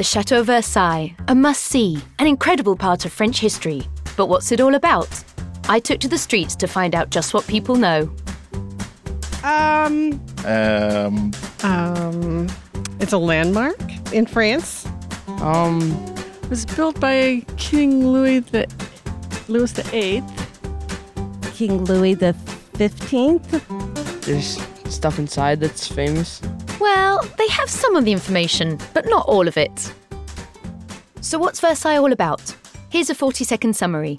The Chateau Versailles, a must see, an incredible part of French history. But what's it all about? I took to the streets to find out just what people know. Um, Um, um, it's a landmark in France. Um, was built by King Louis the Louis the Eighth. King Louis the Fifteenth. There's stuff inside that's famous. Well, they have some of the information, but not all of it. So, what's Versailles all about? Here's a 40 second summary.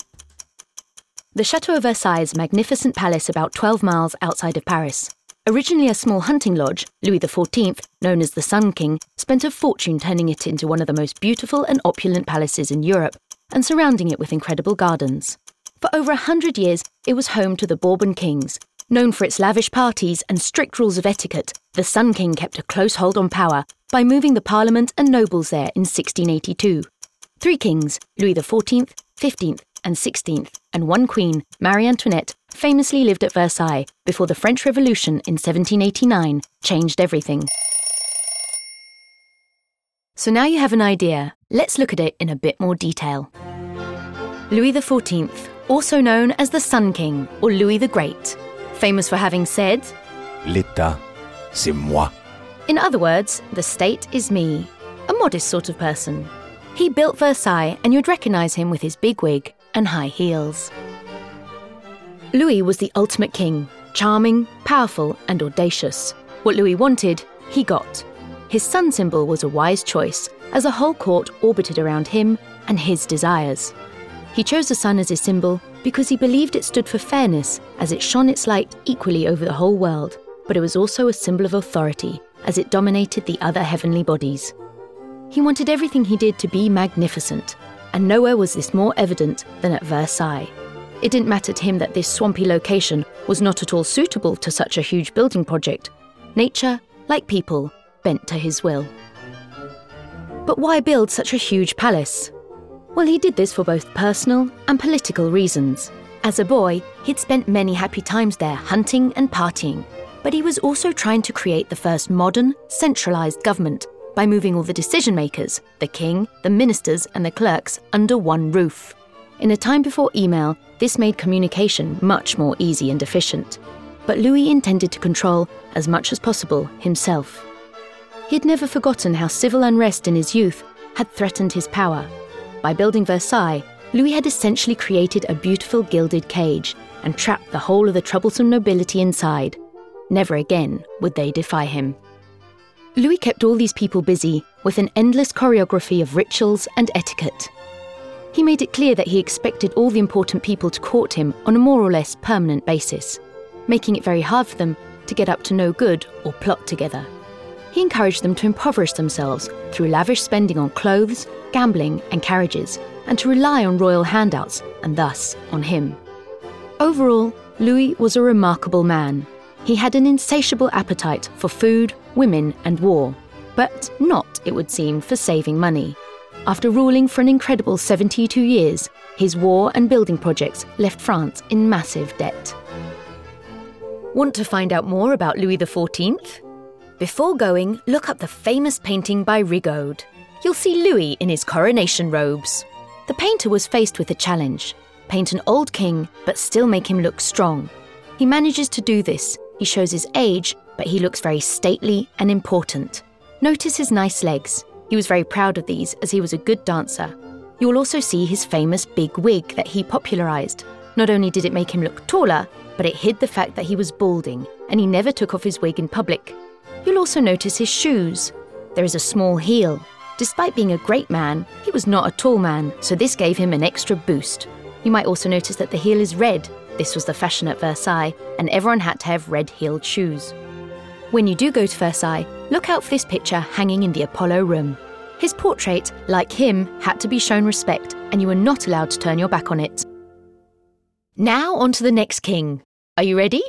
The Chateau of Versailles is a magnificent palace about 12 miles outside of Paris. Originally a small hunting lodge, Louis XIV, known as the Sun King, spent a fortune turning it into one of the most beautiful and opulent palaces in Europe and surrounding it with incredible gardens. For over a hundred years, it was home to the Bourbon kings. Known for its lavish parties and strict rules of etiquette, the Sun King kept a close hold on power by moving the parliament and nobles there in 1682. Three kings, Louis XIV, XV, and XVI, and one queen, Marie Antoinette, famously lived at Versailles before the French Revolution in 1789 changed everything. So now you have an idea, let's look at it in a bit more detail. Louis XIV, also known as the Sun King or Louis the Great, famous for having said, L'État, c'est moi. in other words, the state is me, a modest sort of person. He built Versailles, and you'd recognise him with his big wig and high heels. Louis was the ultimate king, charming, powerful, and audacious. What Louis wanted, he got. His sun symbol was a wise choice, as a whole court orbited around him and his desires. He chose the sun as his symbol because he believed it stood for fairness, as it shone its light equally over the whole world, but it was also a symbol of authority, as it dominated the other heavenly bodies. He wanted everything he did to be magnificent, and nowhere was this more evident than at Versailles. It didn't matter to him that this swampy location was not at all suitable to such a huge building project. Nature, like people, bent to his will. But why build such a huge palace? Well, he did this for both personal and political reasons. As a boy, he'd spent many happy times there hunting and partying, but he was also trying to create the first modern, centralised government by moving all the decision makers, the king, the ministers, and the clerks, under one roof. In a time before email, this made communication much more easy and efficient. But Louis intended to control as much as possible himself. He had never forgotten how civil unrest in his youth had threatened his power. By building Versailles, Louis had essentially created a beautiful gilded cage and trapped the whole of the troublesome nobility inside. Never again would they defy him. Louis kept all these people busy with an endless choreography of rituals and etiquette. He made it clear that he expected all the important people to court him on a more or less permanent basis, making it very hard for them to get up to no good or plot together. He encouraged them to impoverish themselves through lavish spending on clothes, gambling, and carriages, and to rely on royal handouts, and thus on him. Overall, Louis was a remarkable man. He had an insatiable appetite for food, women, and war, but not, it would seem, for saving money. After ruling for an incredible 72 years, his war and building projects left France in massive debt. Want to find out more about Louis XIV? Before going, look up the famous painting by Rigaud. You'll see Louis in his coronation robes. The painter was faced with a challenge paint an old king, but still make him look strong. He manages to do this. He shows his age, but he looks very stately and important. Notice his nice legs. He was very proud of these as he was a good dancer. You will also see his famous big wig that he popularised. Not only did it make him look taller, but it hid the fact that he was balding and he never took off his wig in public. You'll also notice his shoes. There is a small heel. Despite being a great man, he was not a tall man, so this gave him an extra boost. You might also notice that the heel is red. This was the fashion at Versailles, and everyone had to have red heeled shoes. When you do go to Versailles, look out for this picture hanging in the Apollo room. His portrait, like him, had to be shown respect, and you were not allowed to turn your back on it. Now on to the next king. Are you ready?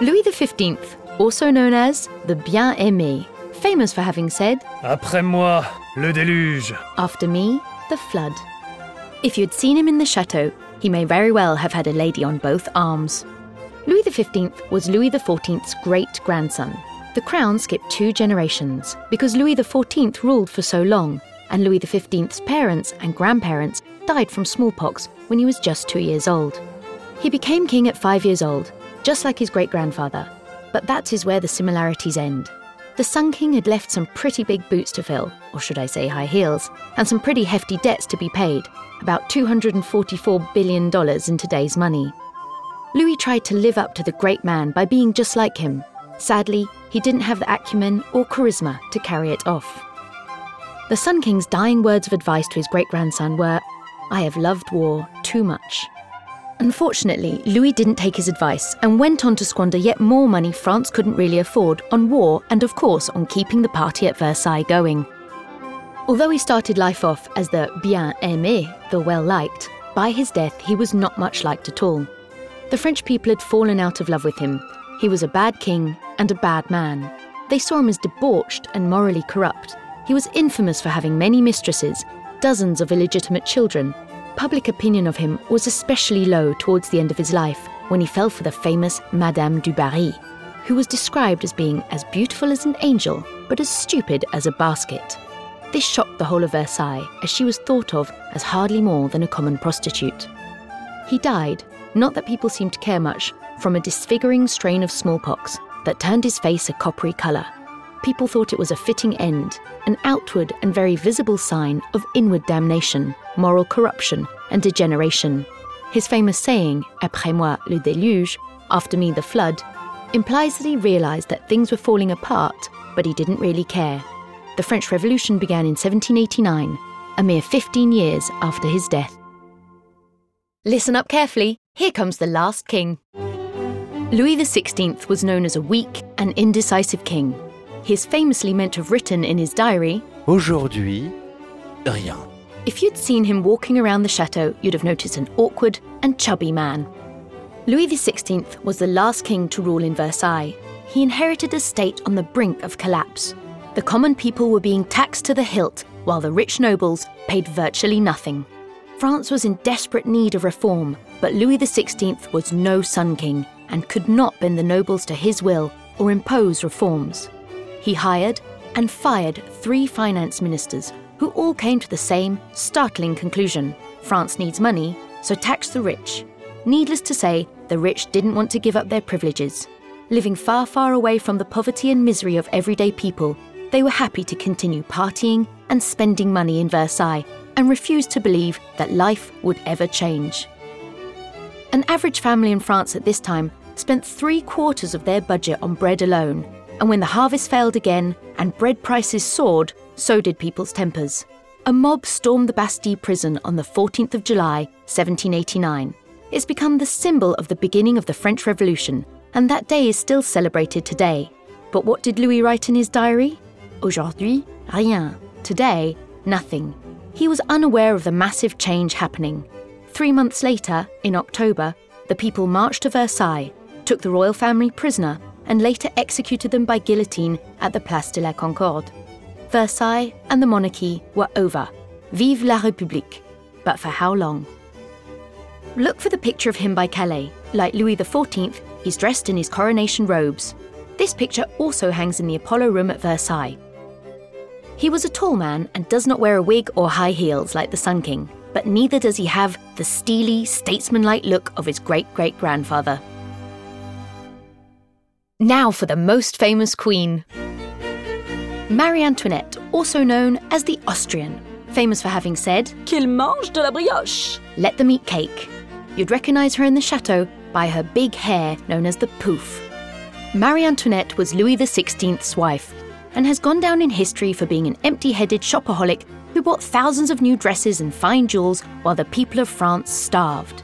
Louis XV, also known as the Bien-Aimé, famous for having said, Après moi, le déluge. After me, the flood. If you'd seen him in the chateau, he may very well have had a lady on both arms. Louis XV was Louis XIV's great grandson. The crown skipped two generations because Louis XIV ruled for so long, and Louis XV's parents and grandparents died from smallpox when he was just two years old. He became king at five years old, just like his great grandfather, but that is where the similarities end. The Sun King had left some pretty big boots to fill, or should I say high heels, and some pretty hefty debts to be paid, about $244 billion in today's money. Louis tried to live up to the great man by being just like him. Sadly, he didn't have the acumen or charisma to carry it off. The Sun King's dying words of advice to his great grandson were I have loved war too much. Unfortunately, Louis didn't take his advice and went on to squander yet more money France couldn't really afford on war and, of course, on keeping the party at Versailles going. Although he started life off as the bien aimé, the well liked, by his death he was not much liked at all. The French people had fallen out of love with him. He was a bad king and a bad man. They saw him as debauched and morally corrupt. He was infamous for having many mistresses, dozens of illegitimate children, public opinion of him was especially low towards the end of his life when he fell for the famous Madame du Barry, who was described as being as beautiful as an angel but as stupid as a basket. This shocked the whole of Versailles, as she was thought of as hardly more than a common prostitute. He died, not that people seemed to care much, from a disfiguring strain of smallpox that turned his face a coppery colour. People thought it was a fitting end, an outward and very visible sign of inward damnation moral corruption, and degeneration. His famous saying, Après moi le déluge, after me the flood, implies that he realised that things were falling apart, but he didn't really care. The French Revolution began in 1789, a mere 15 years after his death. Listen up carefully, here comes the last king. Louis XVI was known as a weak and indecisive king. He is famously meant to have written in his diary Aujourd'hui, rien. If you'd seen him walking around the chateau, you'd have noticed an awkward and chubby man. Louis XVI was the last king to rule in Versailles. He inherited a state on the brink of collapse. The common people were being taxed to the hilt, while the rich nobles paid virtually nothing. France was in desperate need of reform, but Louis XVI was no sun king and could not bend the nobles to his will or impose reforms. He hired and fired three finance ministers who all came to the same startling conclusion France needs money, so tax the rich. Needless to say, the rich didn't want to give up their privileges. Living far, far away from the poverty and misery of everyday people, they were happy to continue partying and spending money in Versailles and refused to believe that life would ever change. An average family in France at this time spent three quarters of their budget on bread alone, and when the harvest failed again and bread prices soared, so did people's tempers. A mob stormed the Bastille prison on the 14th of July, 1789. It's become the symbol of the beginning of the French Revolution, and that day is still celebrated today. But what did Louis write in his diary? Aujourd'hui, rien. Today, nothing. He was unaware of the massive change happening. Three months later, in October, the people marched to Versailles, took the royal family prisoner, and later executed them by guillotine at the Place de la Concorde. Versailles and the monarchy were over. Vive la République. But for how long? Look for the picture of him by Callet. Like Louis XIV, he's dressed in his coronation robes. This picture also hangs in the Apollo Room at Versailles. He was a tall man and does not wear a wig or high heels like the Sun King, but neither does he have the steely, statesmanlike look of his great great grandfather. Now for the most famous queen. Marie Antoinette, also known as the Austrian, famous for having said, Qu'il mange de la brioche. Let them eat cake. You'd recognise her in the chateau by her big hair known as the pouf. Marie Antoinette was Louis XVI's wife and has gone down in history for being an empty headed shopaholic who bought thousands of new dresses and fine jewels while the people of France starved.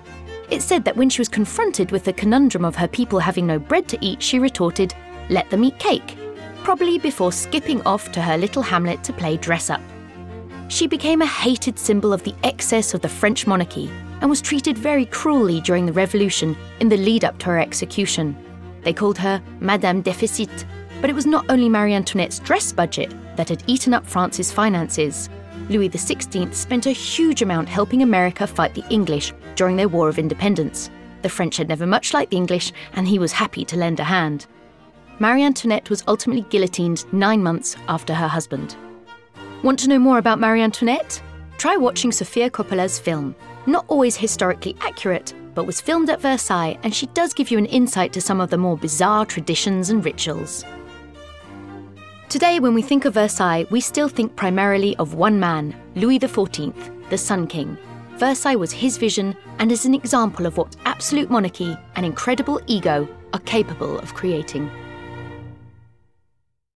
It's said that when she was confronted with the conundrum of her people having no bread to eat, she retorted, Let them eat cake probably before skipping off to her little hamlet to play dress up. She became a hated symbol of the excess of the French monarchy and was treated very cruelly during the Revolution in the lead up to her execution. They called her Madame Deficit, but it was not only Marie Antoinette's dress budget that had eaten up France's finances. Louis XVI spent a huge amount helping America fight the English during their War of Independence. The French had never much liked the English, and he was happy to lend a hand. Marie Antoinette was ultimately guillotined nine months after her husband. Want to know more about Marie Antoinette? Try watching Sofia Coppola's film. Not always historically accurate, but was filmed at Versailles, and she does give you an insight to some of the more bizarre traditions and rituals. Today, when we think of Versailles, we still think primarily of one man, Louis XIV, the Sun King. Versailles was his vision and is an example of what absolute monarchy and incredible ego are capable of creating.